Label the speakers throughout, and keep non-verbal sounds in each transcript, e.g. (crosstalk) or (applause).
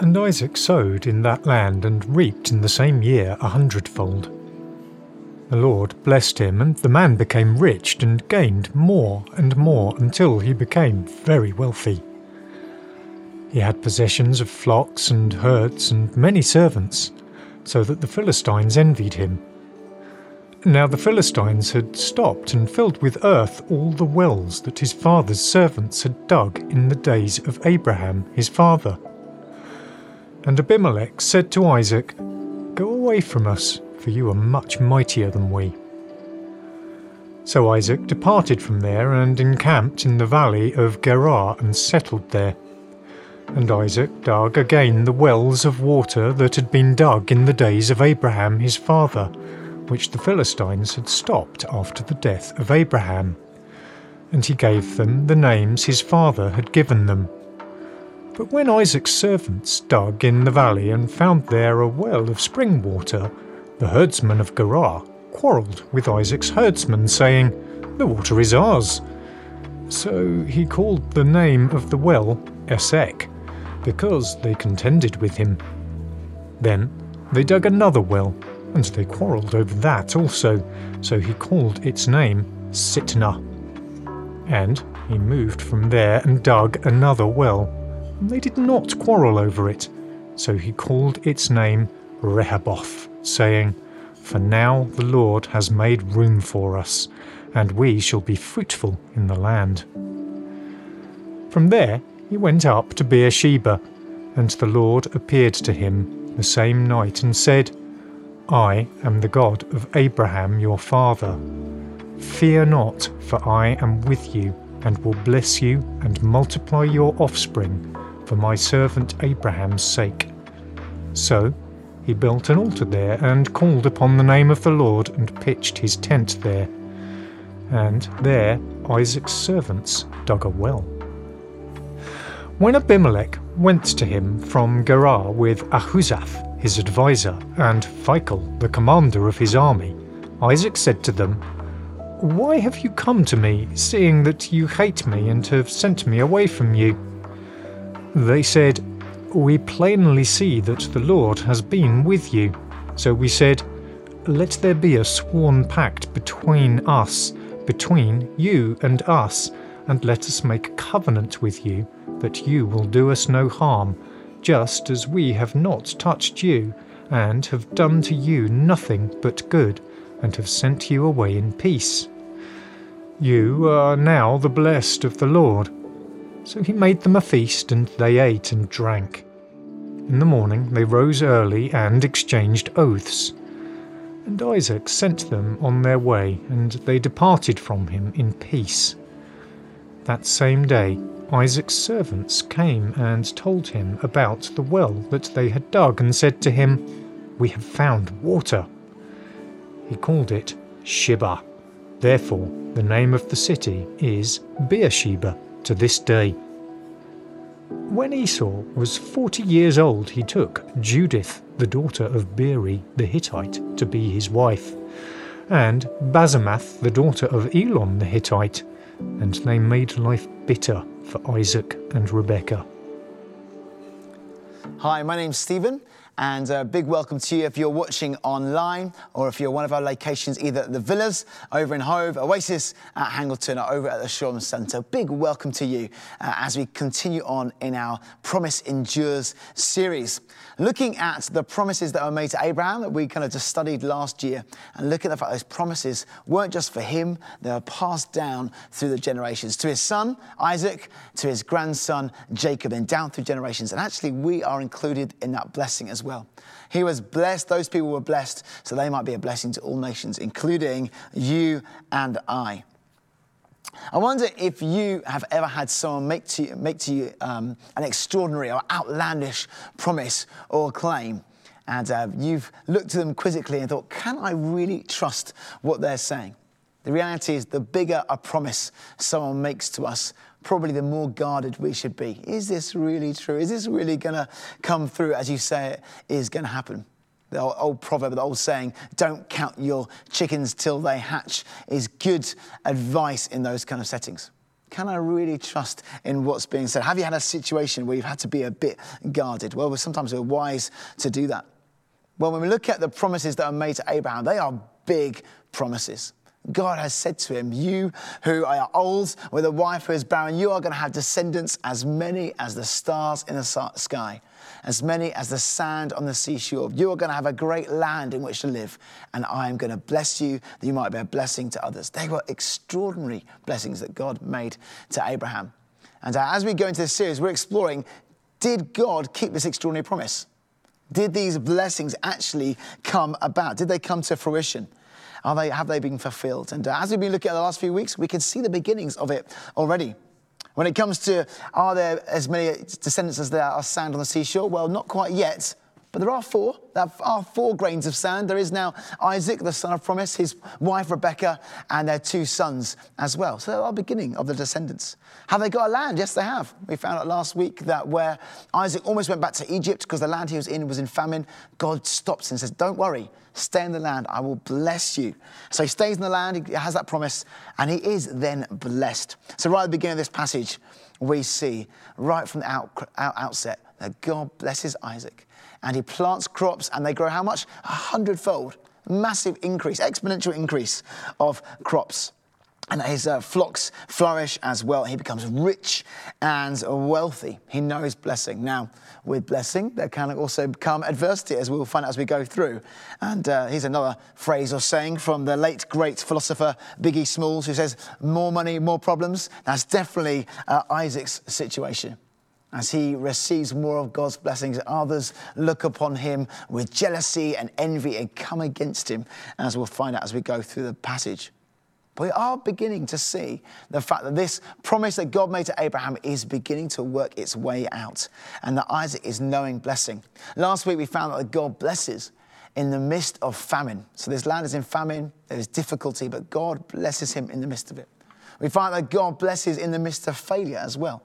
Speaker 1: And Isaac sowed in that land and reaped in the same year a hundredfold. The Lord blessed him, and the man became rich and gained more and more until he became very wealthy. He had possessions of flocks and herds and many servants, so that the Philistines envied him. Now the Philistines had stopped and filled with earth all the wells that his father's servants had dug in the days of Abraham his father. And Abimelech said to Isaac, Go away from us, for you are much mightier than we. So Isaac departed from there and encamped in the valley of Gerar and settled there. And Isaac dug again the wells of water that had been dug in the days of Abraham his father, which the Philistines had stopped after the death of Abraham. And he gave them the names his father had given them. But when Isaac's servants dug in the valley and found there a well of spring water, the herdsmen of Gerar quarrelled with Isaac's herdsmen, saying, The water is ours. So he called the name of the well Esek, because they contended with him. Then they dug another well, and they quarrelled over that also, so he called its name Sitnah. And he moved from there and dug another well. They did not quarrel over it, so he called its name Rehoboth, saying, For now the Lord has made room for us, and we shall be fruitful in the land. From there he went up to Beersheba, and the Lord appeared to him the same night and said, I am the God of Abraham your father. Fear not, for I am with you, and will bless you and multiply your offspring for my servant Abraham's sake. So he built an altar there and called upon the name of the Lord and pitched his tent there. And there Isaac's servants dug a well. When Abimelech went to him from Gerar with Ahuzath, his adviser, and Phicol, the commander of his army, Isaac said to them, Why have you come to me, seeing that you hate me and have sent me away from you? They said, We plainly see that the Lord has been with you. So we said, Let there be a sworn pact between us, between you and us, and let us make covenant with you that you will do us no harm, just as we have not touched you, and have done to you nothing but good, and have sent you away in peace. You are now the blessed of the Lord. So he made them a feast, and they ate and drank. In the morning they rose early and exchanged oaths. And Isaac sent them on their way, and they departed from him in peace. That same day Isaac's servants came and told him about the well that they had dug, and said to him, We have found water. He called it Shibah. Therefore, the name of the city is Beersheba to this day. When Esau was forty years old, he took Judith, the daughter of Beeri the Hittite, to be his wife, and Basemath, the daughter of Elon the Hittite, and they made life bitter for Isaac and Rebekah.
Speaker 2: Hi, my name's Stephen, and a big welcome to you if you're watching online or if you're one of our locations, either at the Villas over in Hove, Oasis at Hangleton, or over at the Shoreham Centre. Big welcome to you uh, as we continue on in our Promise Endures series. Looking at the promises that were made to Abraham that we kind of just studied last year, and looking at the fact those promises weren't just for him, they were passed down through the generations to his son, Isaac, to his grandson, Jacob, and down through generations. And actually, we are included in that blessing as well. He was blessed, those people were blessed, so they might be a blessing to all nations, including you and I. I wonder if you have ever had someone make to you, make to you um, an extraordinary or outlandish promise or claim, and uh, you've looked at them quizzically and thought, can I really trust what they're saying? The reality is, the bigger a promise someone makes to us, probably the more guarded we should be. Is this really true? Is this really going to come through as you say it is going to happen? The old, proverb, the old saying, don't count your chickens till they hatch, is good advice in those kind of settings. Can I really trust in what's being said? Have you had a situation where you've had to be a bit guarded? Well, sometimes we're wise to do that. Well, when we look at the promises that are made to Abraham, they are big promises. God has said to him, You who are old with a wife who is barren, you are going to have descendants as many as the stars in the sky, as many as the sand on the seashore. You are going to have a great land in which to live, and I am going to bless you that you might be a blessing to others. They were extraordinary blessings that God made to Abraham. And uh, as we go into this series, we're exploring did God keep this extraordinary promise? Did these blessings actually come about? Did they come to fruition? Are they, have they been fulfilled? And uh, as we've been looking at the last few weeks, we can see the beginnings of it already. When it comes to are there as many descendants as there are sand on the seashore? Well, not quite yet. But there are four. There are four grains of sand. There is now Isaac, the son of promise, his wife Rebecca, and their two sons as well. So they are beginning of the descendants. Have they got a land? Yes, they have. We found out last week that where Isaac almost went back to Egypt because the land he was in was in famine, God stops and says, Don't worry, stay in the land. I will bless you. So he stays in the land, he has that promise, and he is then blessed. So right at the beginning of this passage, we see right from the out, out, outset that God blesses Isaac and he plants crops and they grow how much? A hundredfold. Massive increase, exponential increase of crops. And his uh, flocks flourish as well. He becomes rich and wealthy. He knows blessing. Now, with blessing, there can also come adversity, as we will find out as we go through. And uh, here's another phrase or saying from the late great philosopher Biggie Smalls, who says, More money, more problems. That's definitely uh, Isaac's situation as he receives more of God's blessings, others look upon him with jealousy and envy and come against him, as we'll find out as we go through the passage. But we are beginning to see the fact that this promise that God made to Abraham is beginning to work its way out, and that Isaac is knowing blessing. Last week we found that God blesses in the midst of famine. So this land is in famine, there is difficulty, but God blesses him in the midst of it. We find that God blesses in the midst of failure as well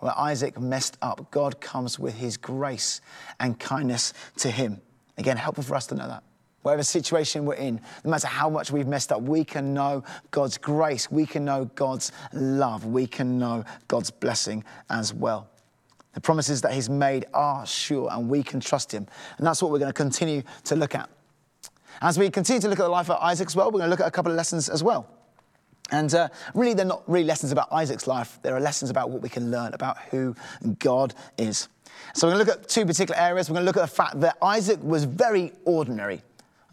Speaker 2: where Isaac messed up, God comes with his grace and kindness to him. Again, helpful for us to know that. Whatever situation we're in, no matter how much we've messed up, we can know God's grace, we can know God's love, we can know God's blessing as well. The promises that He's made are sure and we can trust Him. And that's what we're going to continue to look at. As we continue to look at the life of Isaac as well, we're going to look at a couple of lessons as well. And uh, really, they're not really lessons about Isaac's life. There are lessons about what we can learn about who God is. So, we're going to look at two particular areas. We're going to look at the fact that Isaac was very ordinary.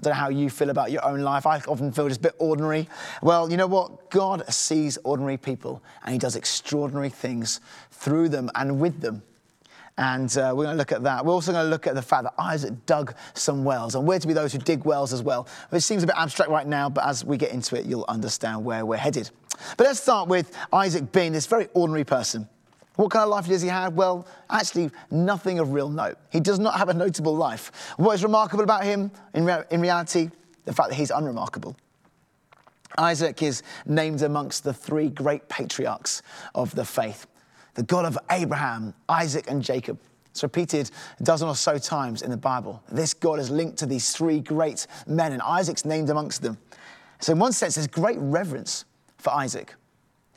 Speaker 2: I don't know how you feel about your own life. I often feel just a bit ordinary. Well, you know what? God sees ordinary people and He does extraordinary things through them and with them. And uh, we're going to look at that. We're also going to look at the fact that Isaac dug some wells, and we're to be those who dig wells as well. It seems a bit abstract right now, but as we get into it, you'll understand where we're headed. But let's start with Isaac being this very ordinary person. What kind of life does he have? Well, actually, nothing of real note. He does not have a notable life. What is remarkable about him, in, re- in reality, the fact that he's unremarkable. Isaac is named amongst the three great patriarchs of the faith the God of Abraham, Isaac, and Jacob. It's repeated a dozen or so times in the Bible. This God is linked to these three great men, and Isaac's named amongst them. So, in one sense, there's great reverence for Isaac.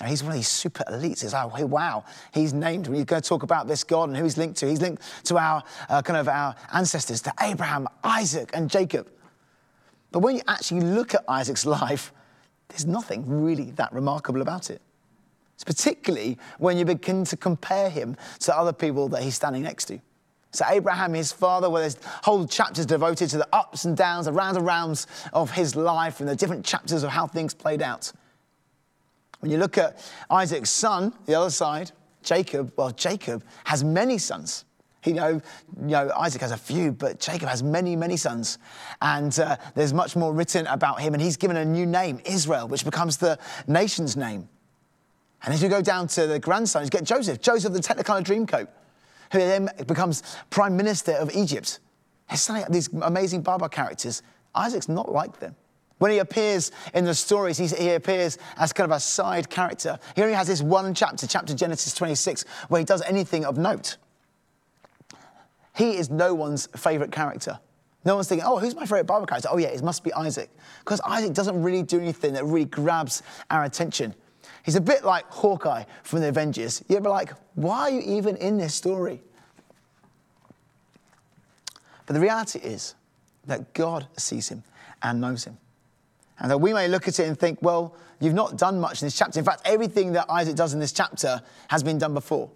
Speaker 2: Now, he's one of these super elites. It's like, wow, he's named. When going to talk about this God and who he's linked to, he's linked to our uh, kind of our ancestors, to Abraham, Isaac, and Jacob. But when you actually look at Isaac's (laughs) life, there's nothing really that remarkable about it. It's particularly when you begin to compare him to other people that he's standing next to. So, Abraham, his father, where there's whole chapters devoted to the ups and downs, the rounds and rounds of his life and the different chapters of how things played out. When you look at Isaac's son, the other side, Jacob, well, Jacob has many sons. You know, you know, Isaac has a few, but Jacob has many, many sons. And uh, there's much more written about him. And he's given a new name, Israel, which becomes the nation's name. And as you go down to the grandson, you get Joseph, Joseph the Technicolor Dreamcoat, who then becomes prime minister of Egypt. It's like these amazing Baba characters. Isaac's not like them. When he appears in the stories, he appears as kind of a side character. He only has this one chapter, chapter Genesis 26, where he does anything of note. He is no one's favorite character. No one's thinking, oh, who's my favorite Bible character? Oh, yeah, it must be Isaac. Because Isaac doesn't really do anything that really grabs our attention. He's a bit like Hawkeye from the Avengers. You'd be like, why are you even in this story? But the reality is that God sees him and knows him. And that we may look at it and think, well, you've not done much in this chapter. In fact, everything that Isaac does in this chapter has been done before.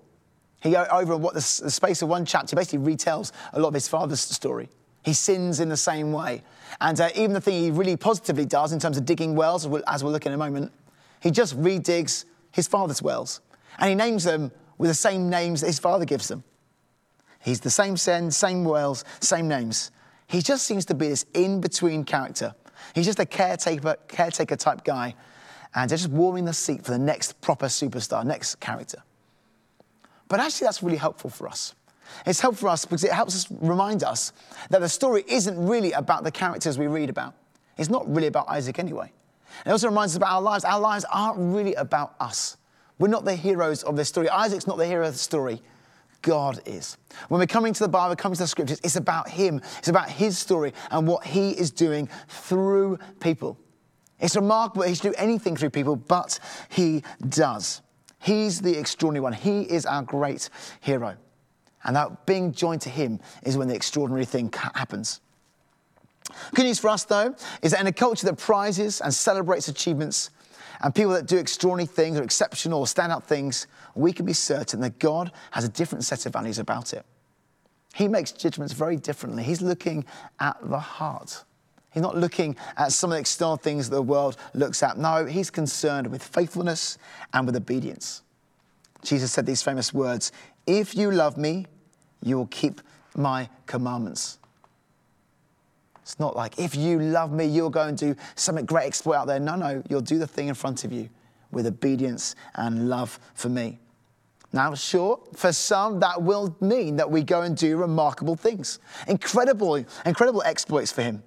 Speaker 2: He, over what the, the space of one chapter, basically retells a lot of his father's story. He sins in the same way. And uh, even the thing he really positively does in terms of digging wells, as we'll look in a moment, he just redigs his father's wells. And he names them with the same names that his father gives them. He's the same sin, same wells, same names. He just seems to be this in between character. He's just a caretaker, caretaker type guy, and they're just warming the seat for the next proper superstar, next character. But actually, that's really helpful for us. It's helpful for us because it helps us remind us that the story isn't really about the characters we read about. It's not really about Isaac anyway. It also reminds us about our lives. Our lives aren't really about us. We're not the heroes of this story. Isaac's not the hero of the story. God is. When we're coming to the Bible, coming to the scriptures, it's about Him. It's about His story and what He is doing through people. It's remarkable He should do anything through people, but He does. He's the extraordinary one. He is our great hero. And that being joined to Him is when the extraordinary thing happens. Good news for us, though, is that in a culture that prizes and celebrates achievements, and people that do extraordinary things or exceptional or standout things, we can be certain that God has a different set of values about it. He makes judgments very differently. He's looking at the heart. He's not looking at some of the external things that the world looks at. No, he's concerned with faithfulness and with obedience. Jesus said these famous words If you love me, you will keep my commandments. It's not like, if you love me, you'll go and do something great exploit out there. No, no, you'll do the thing in front of you with obedience and love for me. Now, sure, for some, that will mean that we go and do remarkable things, incredible, incredible exploits for him.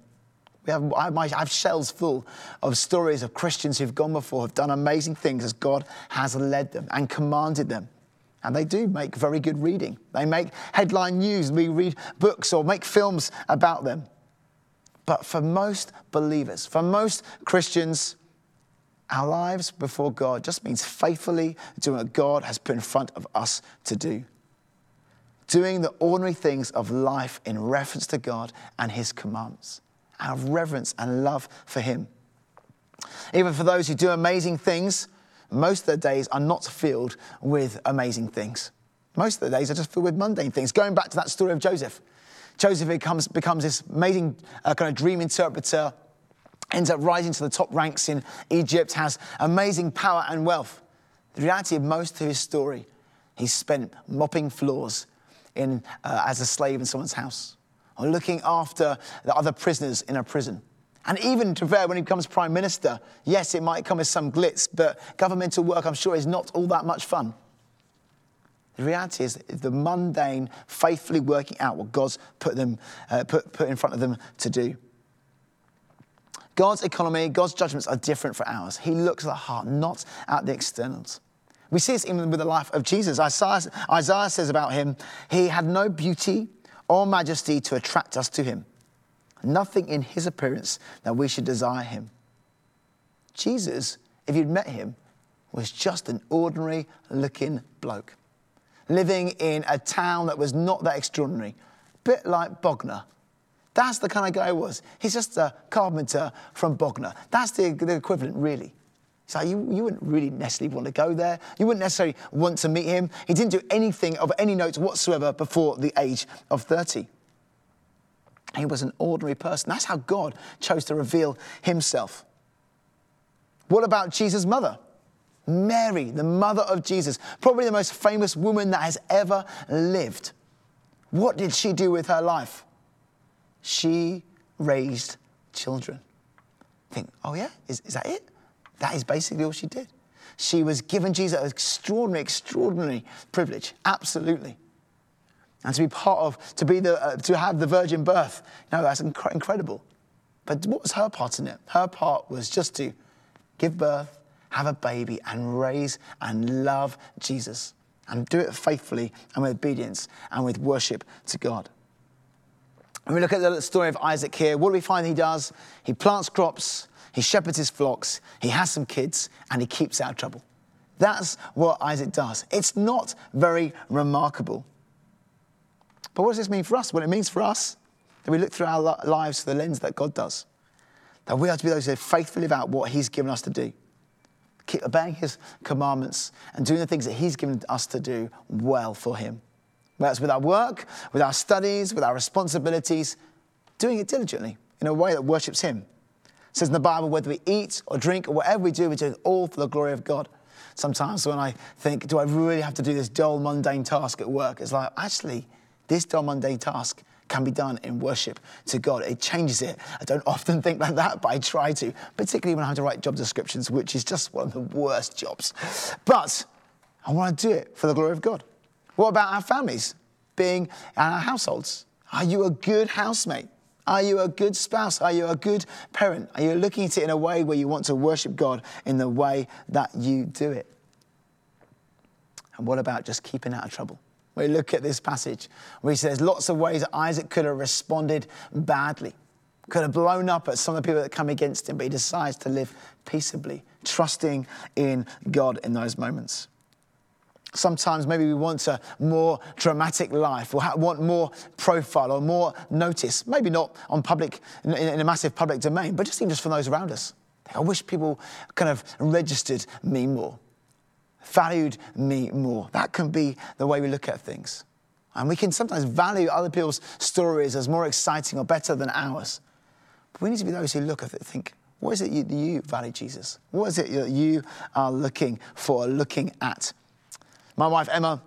Speaker 2: We have, I, I have shelves full of stories of Christians who've gone before, have done amazing things as God has led them and commanded them. And they do make very good reading. They make headline news. We read books or make films about them. But for most believers, for most Christians, our lives before God just means faithfully doing what God has put in front of us to do. Doing the ordinary things of life in reference to God and His commands, out of reverence and love for Him. Even for those who do amazing things, most of their days are not filled with amazing things. Most of the days are just filled with mundane things. Going back to that story of Joseph, Joseph becomes, becomes this amazing uh, kind of dream interpreter, ends up rising to the top ranks in Egypt, has amazing power and wealth. The reality of most of his story, he spent mopping floors in, uh, as a slave in someone's house, or looking after the other prisoners in a prison. And even fair, when he becomes prime minister, yes, it might come as some glitz, but governmental work, I'm sure, is not all that much fun. The reality is the mundane, faithfully working out what God's put, them, uh, put, put in front of them to do. God's economy, God's judgments are different for ours. He looks at the heart, not at the externals. We see this even with the life of Jesus. Isaiah, Isaiah says about him, he had no beauty or majesty to attract us to him, nothing in his appearance that we should desire him. Jesus, if you'd met him, was just an ordinary looking bloke living in a town that was not that extraordinary, bit like Bognor. That's the kind of guy he was. He's just a carpenter from Bognor. That's the, the equivalent, really. So you, you wouldn't really necessarily want to go there. You wouldn't necessarily want to meet him. He didn't do anything of any note whatsoever before the age of 30. He was an ordinary person. That's how God chose to reveal himself. What about Jesus' mother? Mary, the mother of Jesus, probably the most famous woman that has ever lived. What did she do with her life? She raised children. Think, oh yeah, is, is that it? That is basically all she did. She was given Jesus an extraordinary, extraordinary privilege, absolutely. And to be part of, to be the, uh, to have the virgin birth, you know, that's inc- incredible. But what was her part in it? Her part was just to give birth, have a baby and raise and love Jesus and do it faithfully and with obedience and with worship to God. When we look at the story of Isaac here, what do we find he does? He plants crops, he shepherds his flocks, he has some kids, and he keeps out of trouble. That's what Isaac does. It's not very remarkable. But what does this mean for us? Well, it means for us that we look through our lives through the lens that God does. That we are to be those who faithfully live out what He's given us to do. Keep obeying His commandments and doing the things that He's given us to do well for Him. Whether it's with our work, with our studies, with our responsibilities, doing it diligently in a way that worships Him. It says in the Bible, whether we eat or drink or whatever we do, we do it all for the glory of God. Sometimes when I think, do I really have to do this dull, mundane task at work? It's like, actually, this dull, mundane task can be done in worship to God. It changes it. I don't often think like that, but I try to, particularly when I have to write job descriptions, which is just one of the worst jobs. But I want to do it for the glory of God. What about our families, being our households? Are you a good housemate? Are you a good spouse? Are you a good parent? Are you looking at it in a way where you want to worship God in the way that you do it? And what about just keeping out of trouble? We look at this passage where he says lots of ways Isaac could have responded badly, could have blown up at some of the people that come against him, but he decides to live peaceably, trusting in God in those moments. Sometimes maybe we want a more dramatic life or want more profile or more notice. Maybe not on public, in a massive public domain, but just even just from those around us. I wish people kind of registered me more valued me more. That can be the way we look at things. And we can sometimes value other people's stories as more exciting or better than ours. But we need to be those who look at it and think, what is it you, you value Jesus? What is it that you are looking for, looking at? My wife, Emma,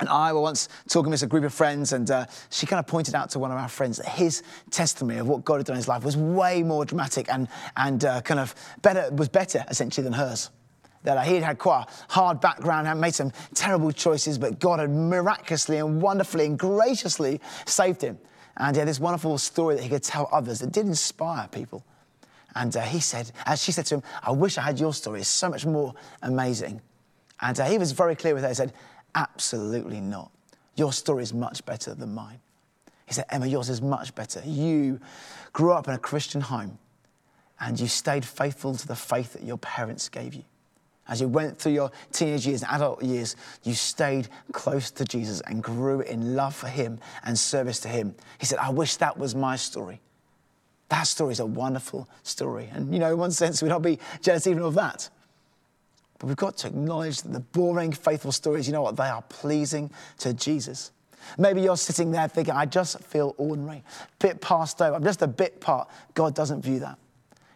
Speaker 2: and I were once talking with a group of friends, and uh, she kind of pointed out to one of our friends that his testimony of what God had done in his life was way more dramatic and, and uh, kind of better, was better essentially than hers that he had had quite a hard background, had made some terrible choices, but God had miraculously and wonderfully and graciously saved him. And he had this wonderful story that he could tell others that did inspire people. And uh, he said, as she said to him, I wish I had your story. It's so much more amazing. And uh, he was very clear with her. He said, Absolutely not. Your story is much better than mine. He said, Emma, yours is much better. You grew up in a Christian home and you stayed faithful to the faith that your parents gave you. As you went through your teenage years and adult years, you stayed close to Jesus and grew in love for Him and service to Him. He said, I wish that was my story. That story is a wonderful story. And, you know, in one sense, we'd not be jealous even of that. But we've got to acknowledge that the boring, faithful stories, you know what, they are pleasing to Jesus. Maybe you're sitting there thinking, I just feel ordinary, a bit passed over. I'm just a bit part. God doesn't view that.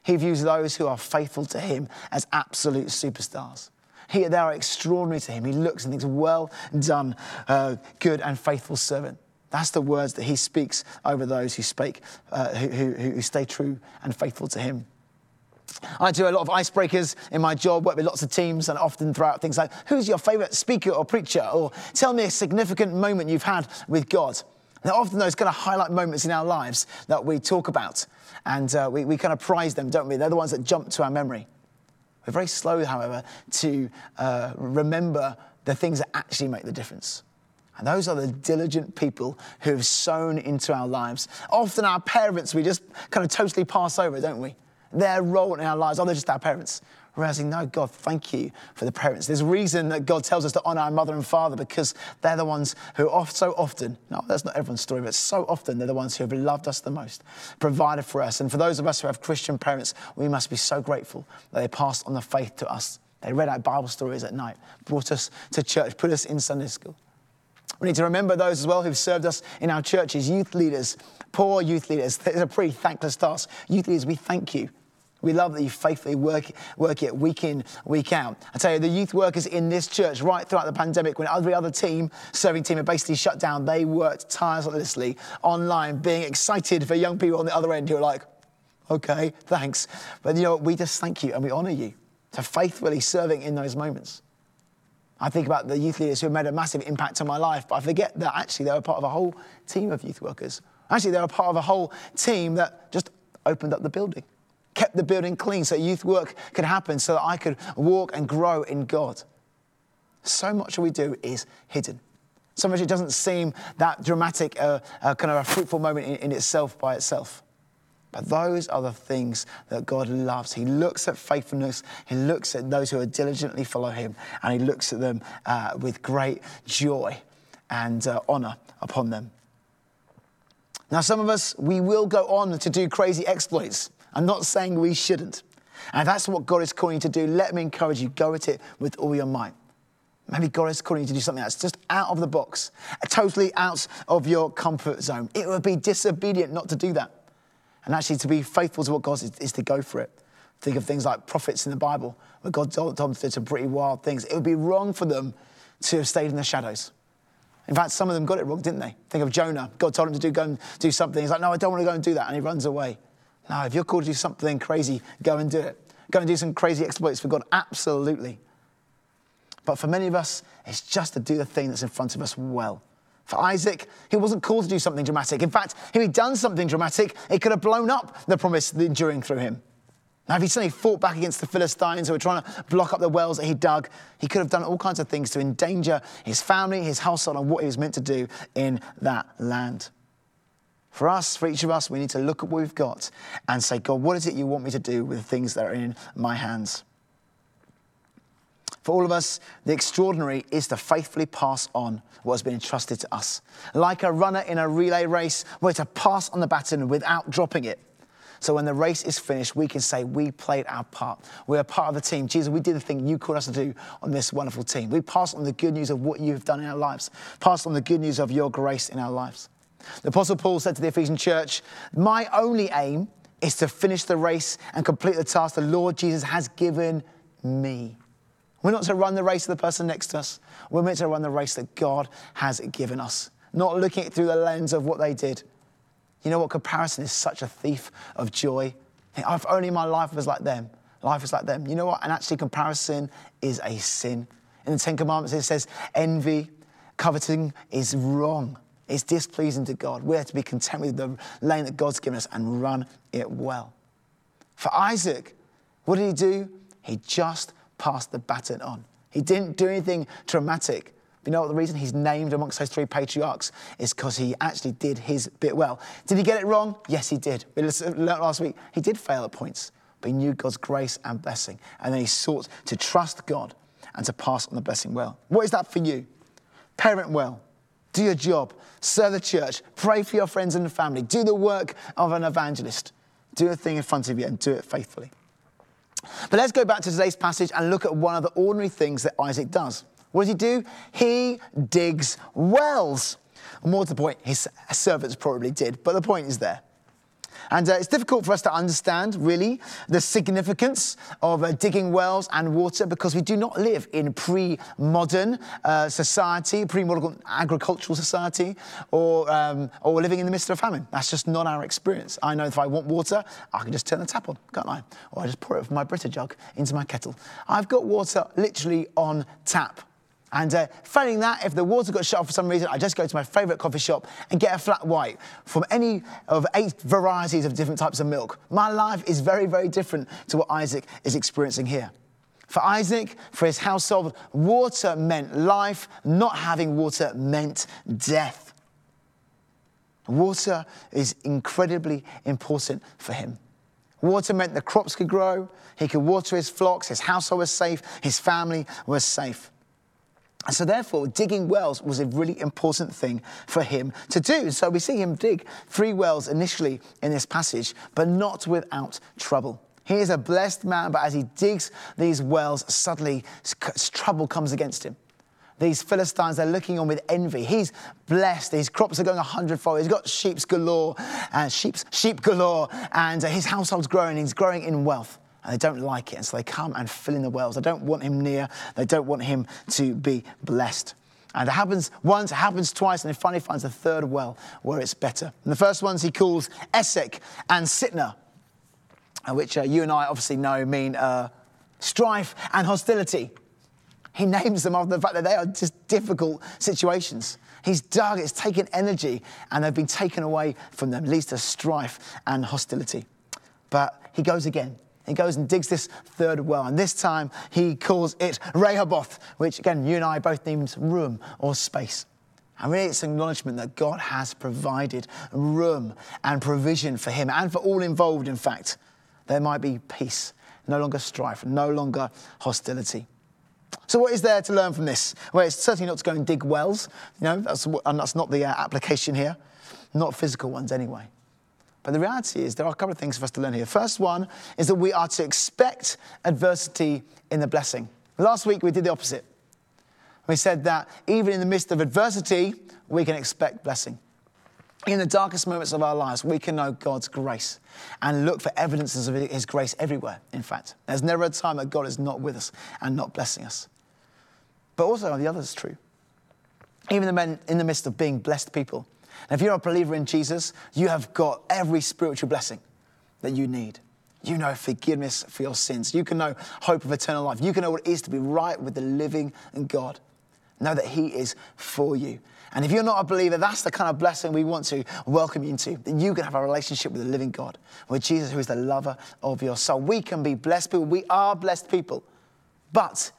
Speaker 2: He views those who are faithful to him as absolute superstars. He, they are extraordinary to him. He looks and thinks, well done, uh, good and faithful servant. That's the words that he speaks over those who speak, uh, who, who, who stay true and faithful to him. I do a lot of icebreakers in my job, work with lots of teams, and often throw out things like, Who's your favourite speaker or preacher? Or tell me a significant moment you've had with God. They're often those kind of highlight moments in our lives that we talk about and uh, we, we kind of prize them, don't we? They're the ones that jump to our memory. We're very slow, however, to uh, remember the things that actually make the difference. And those are the diligent people who have sown into our lives. Often our parents, we just kind of totally pass over, don't we? Their role in our lives, oh, they're just our parents realizing, no, God, thank you for the parents. There's a reason that God tells us to honor our mother and father because they're the ones who oft, so often, no, that's not everyone's story, but so often they're the ones who have loved us the most, provided for us. And for those of us who have Christian parents, we must be so grateful that they passed on the faith to us. They read our Bible stories at night, brought us to church, put us in Sunday school. We need to remember those as well who've served us in our churches, youth leaders, poor youth leaders. It's a pretty thankless task. Youth leaders, we thank you we love that you faithfully work, work it week in, week out. I tell you, the youth workers in this church, right throughout the pandemic, when every other team, serving team, had basically shut down, they worked tirelessly online, being excited for young people on the other end who are like, okay, thanks. But you know, we just thank you and we honour you for faithfully serving in those moments. I think about the youth leaders who have made a massive impact on my life, but I forget that actually they were part of a whole team of youth workers. Actually, they were part of a whole team that just opened up the building kept the building clean so youth work could happen, so that I could walk and grow in God. So much we do is hidden. So much it doesn't seem that dramatic, uh, uh, kind of a fruitful moment in, in itself by itself. But those are the things that God loves. He looks at faithfulness, He looks at those who are diligently follow Him, and He looks at them uh, with great joy and uh, honor upon them. Now, some of us, we will go on to do crazy exploits. I'm not saying we shouldn't. And if that's what God is calling you to do, let me encourage you go at it with all your might. Maybe God is calling you to do something that's just out of the box, totally out of your comfort zone. It would be disobedient not to do that. And actually, to be faithful to what God is, is to go for it. Think of things like prophets in the Bible, where God told them to do some pretty wild things. It would be wrong for them to have stayed in the shadows. In fact, some of them got it wrong, didn't they? Think of Jonah. God told him to do, go and do something. He's like, no, I don't want to go and do that. And he runs away. No, if you're called to do something crazy, go and do it. Go and do some crazy exploits for God. Absolutely. But for many of us, it's just to do the thing that's in front of us well. For Isaac, he wasn't called to do something dramatic. In fact, if he'd done something dramatic, it could have blown up the promise enduring through him. Now, if he suddenly fought back against the Philistines who were trying to block up the wells that he dug, he could have done all kinds of things to endanger his family, his household, and what he was meant to do in that land. For us, for each of us, we need to look at what we've got and say, God, what is it you want me to do with the things that are in my hands? For all of us, the extraordinary is to faithfully pass on what has been entrusted to us. Like a runner in a relay race, we're to pass on the baton without dropping it. So when the race is finished, we can say we played our part. We are part of the team. Jesus, we did the thing you called us to do on this wonderful team. We passed on the good news of what you have done in our lives, passed on the good news of your grace in our lives. The Apostle Paul said to the Ephesian church, My only aim is to finish the race and complete the task the Lord Jesus has given me. We're not to run the race of the person next to us. We're meant to run the race that God has given us, not looking through the lens of what they did. You know what? Comparison is such a thief of joy. If only my life was like them. Life is like them. You know what? And actually, comparison is a sin. In the Ten Commandments, it says envy, coveting is wrong. It's displeasing to God. We're to be content with the lane that God's given us and run it well. For Isaac, what did he do? He just passed the baton on. He didn't do anything dramatic. You know what the reason he's named amongst those three patriarchs is because he actually did his bit well. Did he get it wrong? Yes, he did. We learned last week he did fail at points, but he knew God's grace and blessing. And then he sought to trust God and to pass on the blessing well. What is that for you? Parent well, do your job, serve the church, pray for your friends and family, do the work of an evangelist. Do a thing in front of you and do it faithfully. But let's go back to today's passage and look at one of the ordinary things that Isaac does. What does he do? He digs wells. More to the point, his servants probably did, but the point is there. And uh, it's difficult for us to understand, really, the significance of uh, digging wells and water because we do not live in pre modern uh, society, pre modern agricultural society, or, um, or living in the midst of a famine. That's just not our experience. I know if I want water, I can just turn the tap on, can't I? Or I just pour it from my Brita jug into my kettle. I've got water literally on tap. And uh, failing that, if the water got shut off for some reason, I just go to my favourite coffee shop and get a flat white from any of eight varieties of different types of milk. My life is very, very different to what Isaac is experiencing here. For Isaac, for his household, water meant life, not having water meant death. Water is incredibly important for him. Water meant the crops could grow, he could water his flocks, his household was safe, his family was safe. And so, therefore, digging wells was a really important thing for him to do. So, we see him dig three wells initially in this passage, but not without trouble. He is a blessed man, but as he digs these wells, suddenly trouble comes against him. These Philistines are looking on with envy. He's blessed. His crops are going a hundredfold. He's got sheep's galore, uh, sheep's, sheep galore, and uh, his household's growing. He's growing in wealth and they don't like it. And so they come and fill in the wells. They don't want him near, they don't want him to be blessed. And it happens once, it happens twice, and he finally finds a third well where it's better. And the first ones he calls Esek and Sitnah, uh, which uh, you and I obviously know mean uh, strife and hostility. He names them after the fact that they are just difficult situations. He's dug, it's taken energy, and they've been taken away from them, leads to strife and hostility. But he goes again. He goes and digs this third well, and this time he calls it Rehoboth, which again, you and I both named room or space. And really, it's an acknowledgement that God has provided room and provision for him and for all involved, in fact. There might be peace, no longer strife, no longer hostility. So, what is there to learn from this? Well, it's certainly not to go and dig wells, you know, that's, and that's not the uh, application here, not physical ones anyway. But the reality is, there are a couple of things for us to learn here. First one is that we are to expect adversity in the blessing. Last week we did the opposite. We said that even in the midst of adversity, we can expect blessing. In the darkest moments of our lives, we can know God's grace and look for evidences of His grace everywhere, in fact. There's never a time that God is not with us and not blessing us. But also, the other is true. Even the men in the midst of being blessed people, and if you're a believer in Jesus, you have got every spiritual blessing that you need. You know forgiveness for your sins. You can know hope of eternal life. You can know what it is to be right with the living God. Know that He is for you. And if you're not a believer, that's the kind of blessing we want to welcome you into. That you can have a relationship with the living God, with Jesus, who is the lover of your soul. We can be blessed people. We are blessed people. But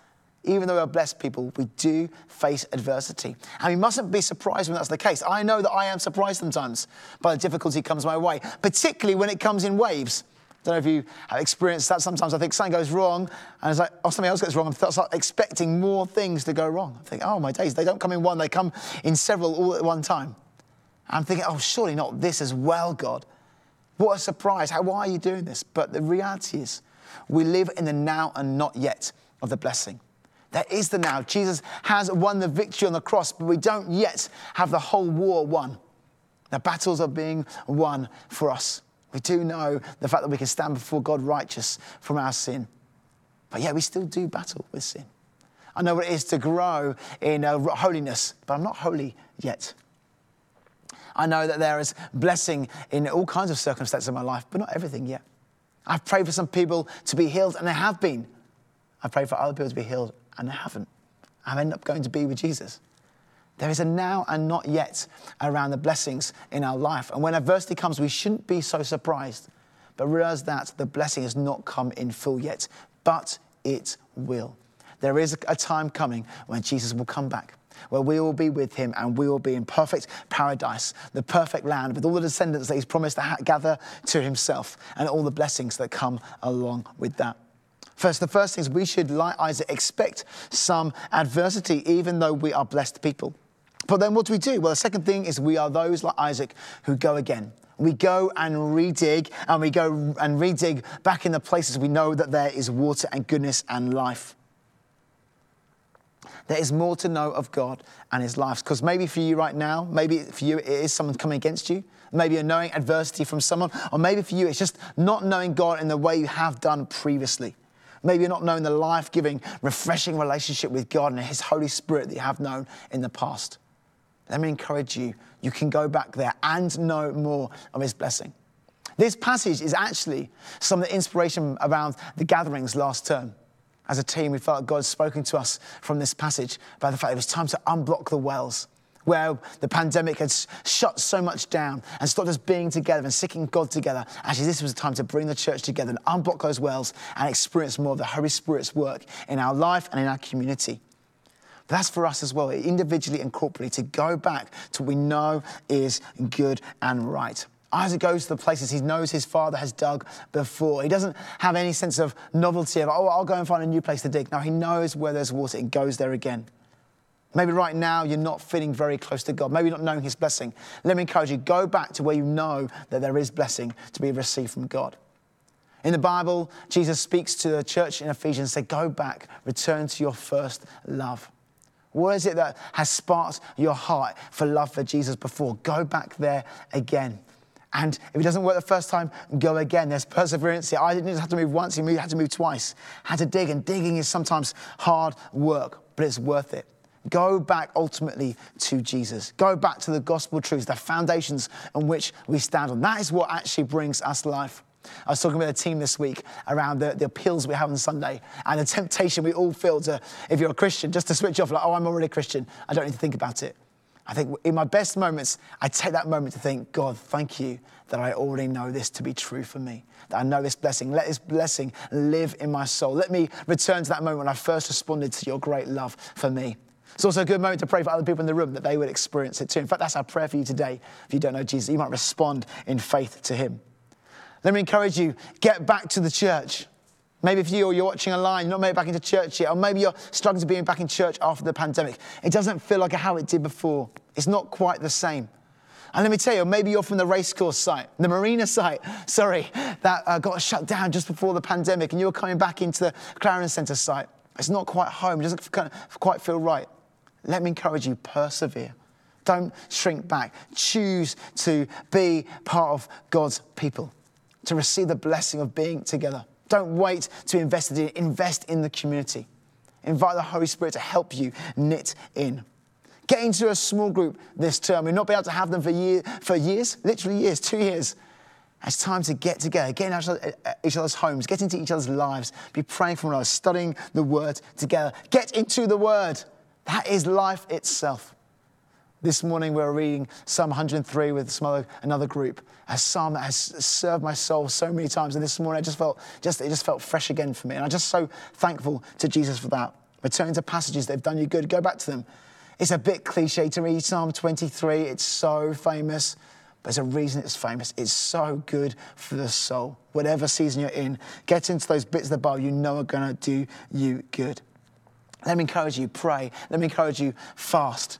Speaker 2: even though we're blessed people, we do face adversity. And we mustn't be surprised when that's the case. I know that I am surprised sometimes by the difficulty comes my way, particularly when it comes in waves. I don't know if you have experienced that. Sometimes I think something goes wrong, and it's like, oh, something else goes wrong. I start expecting more things to go wrong. I think, oh my days, they don't come in one, they come in several all at one time. I'm thinking, oh, surely not this as well, God. What a surprise. How, why are you doing this? But the reality is, we live in the now and not yet of the blessing. There is the now. Jesus has won the victory on the cross, but we don't yet have the whole war won. The battles are being won for us. We do know the fact that we can stand before God righteous from our sin. But yeah, we still do battle with sin. I know what it is to grow in uh, holiness, but I'm not holy yet. I know that there is blessing in all kinds of circumstances in my life, but not everything yet. I've prayed for some people to be healed, and they have been. I've prayed for other people to be healed, and I haven't. I've ended up going to be with Jesus. There is a now and not yet around the blessings in our life. And when adversity comes, we shouldn't be so surprised, but realize that the blessing has not come in full yet, but it will. There is a time coming when Jesus will come back, where we will be with him and we will be in perfect paradise, the perfect land, with all the descendants that he's promised to gather to himself and all the blessings that come along with that. First, the first thing is we should, like Isaac, expect some adversity, even though we are blessed people. But then what do we do? Well, the second thing is we are those like Isaac who go again. We go and redig, and we go and redig back in the places we know that there is water and goodness and life. There is more to know of God and His life. Because maybe for you right now, maybe for you it is someone coming against you. Maybe you're knowing adversity from someone, or maybe for you it's just not knowing God in the way you have done previously. Maybe you're not knowing the life giving, refreshing relationship with God and His Holy Spirit that you have known in the past. Let me encourage you. You can go back there and know more of His blessing. This passage is actually some of the inspiration around the gatherings last term. As a team, we felt like God spoken to us from this passage about the fact it was time to unblock the wells where the pandemic had shut so much down and stopped us being together and seeking God together. Actually, this was a time to bring the church together and unblock those wells and experience more of the Holy Spirit's work in our life and in our community. But that's for us as well, individually and corporately, to go back to what we know is good and right. Isaac goes to the places he knows his father has dug before. He doesn't have any sense of novelty of, oh, I'll go and find a new place to dig. No, he knows where there's water and goes there again. Maybe right now you're not feeling very close to God. Maybe not knowing His blessing. Let me encourage you go back to where you know that there is blessing to be received from God. In the Bible, Jesus speaks to the church in Ephesians, say, Go back, return to your first love. What is it that has sparked your heart for love for Jesus before? Go back there again. And if it doesn't work the first time, go again. There's perseverance here. I didn't just have to move once, he had to move twice. Had to dig, and digging is sometimes hard work, but it's worth it. Go back ultimately to Jesus. Go back to the gospel truths, the foundations on which we stand on. That is what actually brings us life. I was talking with a team this week around the, the appeals we have on Sunday and the temptation we all feel to, if you're a Christian, just to switch off, like, oh, I'm already a Christian. I don't need to think about it. I think in my best moments, I take that moment to think, God, thank you that I already know this to be true for me, that I know this blessing. Let this blessing live in my soul. Let me return to that moment when I first responded to your great love for me. It's also a good moment to pray for other people in the room that they would experience it too. In fact, that's our prayer for you today. If you don't know Jesus, you might respond in faith to him. Let me encourage you get back to the church. Maybe if you or you're watching online, you're not made back into church yet, or maybe you're struggling to be back in church after the pandemic. It doesn't feel like how it did before. It's not quite the same. And let me tell you, maybe you're from the racecourse site, the marina site, sorry, that uh, got shut down just before the pandemic, and you're coming back into the Clarendon Centre site. It's not quite home, it doesn't quite feel right. Let me encourage you, persevere. Don't shrink back. Choose to be part of God's people, to receive the blessing of being together. Don't wait to invest in invest in the community. Invite the Holy Spirit to help you knit in. Get into a small group this term. We've not been able to have them for, year, for years, literally years, two years. It's time to get together, get in each eh, other's homes, get into each other's lives, be praying for one another, studying the Word together. Get into the Word. That is life itself. This morning we were reading Psalm 103 with some other, another group, a psalm that has served my soul so many times. And this morning I just felt just it just felt fresh again for me. And I'm just so thankful to Jesus for that. Return to passages that have done you good, go back to them. It's a bit cliche to read Psalm 23. It's so famous, but there's a reason it's famous. It's so good for the soul. Whatever season you're in, get into those bits of the Bible you know are going to do you good. Let me encourage you, pray. Let me encourage you, fast.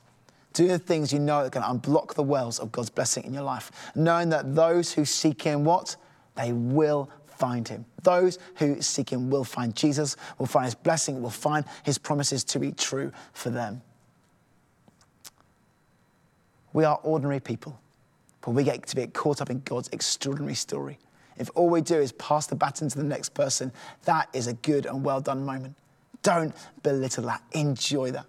Speaker 2: Do the things you know going to unblock the wells of God's blessing in your life, knowing that those who seek Him, what? They will find Him. Those who seek Him will find Jesus, will find His blessing, will find His promises to be true for them. We are ordinary people, but we get to be caught up in God's extraordinary story. If all we do is pass the baton to the next person, that is a good and well done moment. Don't belittle that. Enjoy that.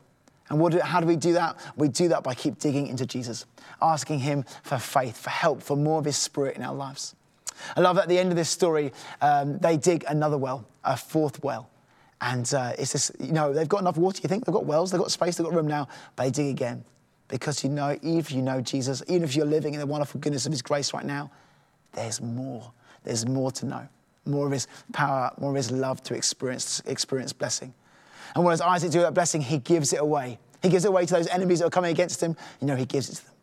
Speaker 2: And do, how do we do that? We do that by keep digging into Jesus, asking Him for faith, for help, for more of His Spirit in our lives. I love at the end of this story, um, they dig another well, a fourth well. And uh, it's this, you know, they've got enough water, you think? They've got wells, they've got space, they've got room now, but they dig again. Because you know, even if you know Jesus, even if you're living in the wonderful goodness of His grace right now, there's more. There's more to know, more of His power, more of His love to experience, experience blessing. And does Isaac with that blessing? He gives it away. He gives it away to those enemies that are coming against him. You know, he gives it to them.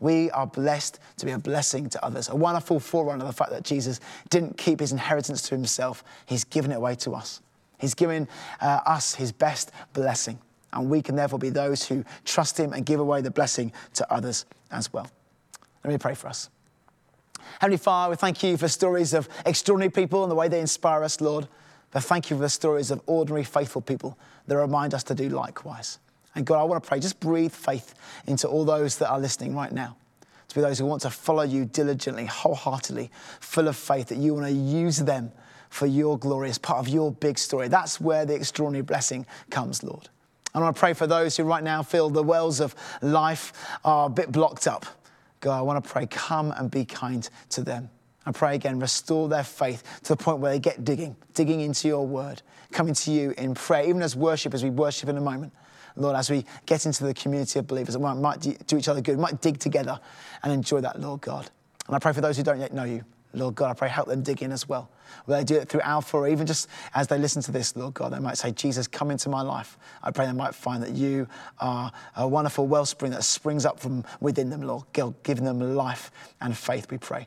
Speaker 2: We are blessed to be a blessing to others, a wonderful forerunner of the fact that Jesus didn't keep his inheritance to himself, he's given it away to us. He's given uh, us his best blessing, and we can therefore be those who trust him and give away the blessing to others as well. Let me pray for us. Heavenly Father, we thank you for stories of extraordinary people and the way they inspire us, Lord. But thank you for the stories of ordinary, faithful people that remind us to do likewise. And God, I want to pray, just breathe faith into all those that are listening right now. To be those who want to follow you diligently, wholeheartedly, full of faith, that you want to use them for your glory as part of your big story. That's where the extraordinary blessing comes, Lord. I want to pray for those who right now feel the wells of life are a bit blocked up. God, I want to pray, come and be kind to them. I pray again, restore their faith to the point where they get digging, digging into your word, coming to you in prayer, even as worship, as we worship in a moment. Lord, as we get into the community of believers, we might do each other good, might dig together and enjoy that, Lord God. And I pray for those who don't yet know you, Lord God, I pray help them dig in as well. Whether they do it through Alpha or even just as they listen to this, Lord God, they might say, Jesus, come into my life. I pray they might find that you are a wonderful wellspring that springs up from within them, Lord, giving them life and faith, we pray.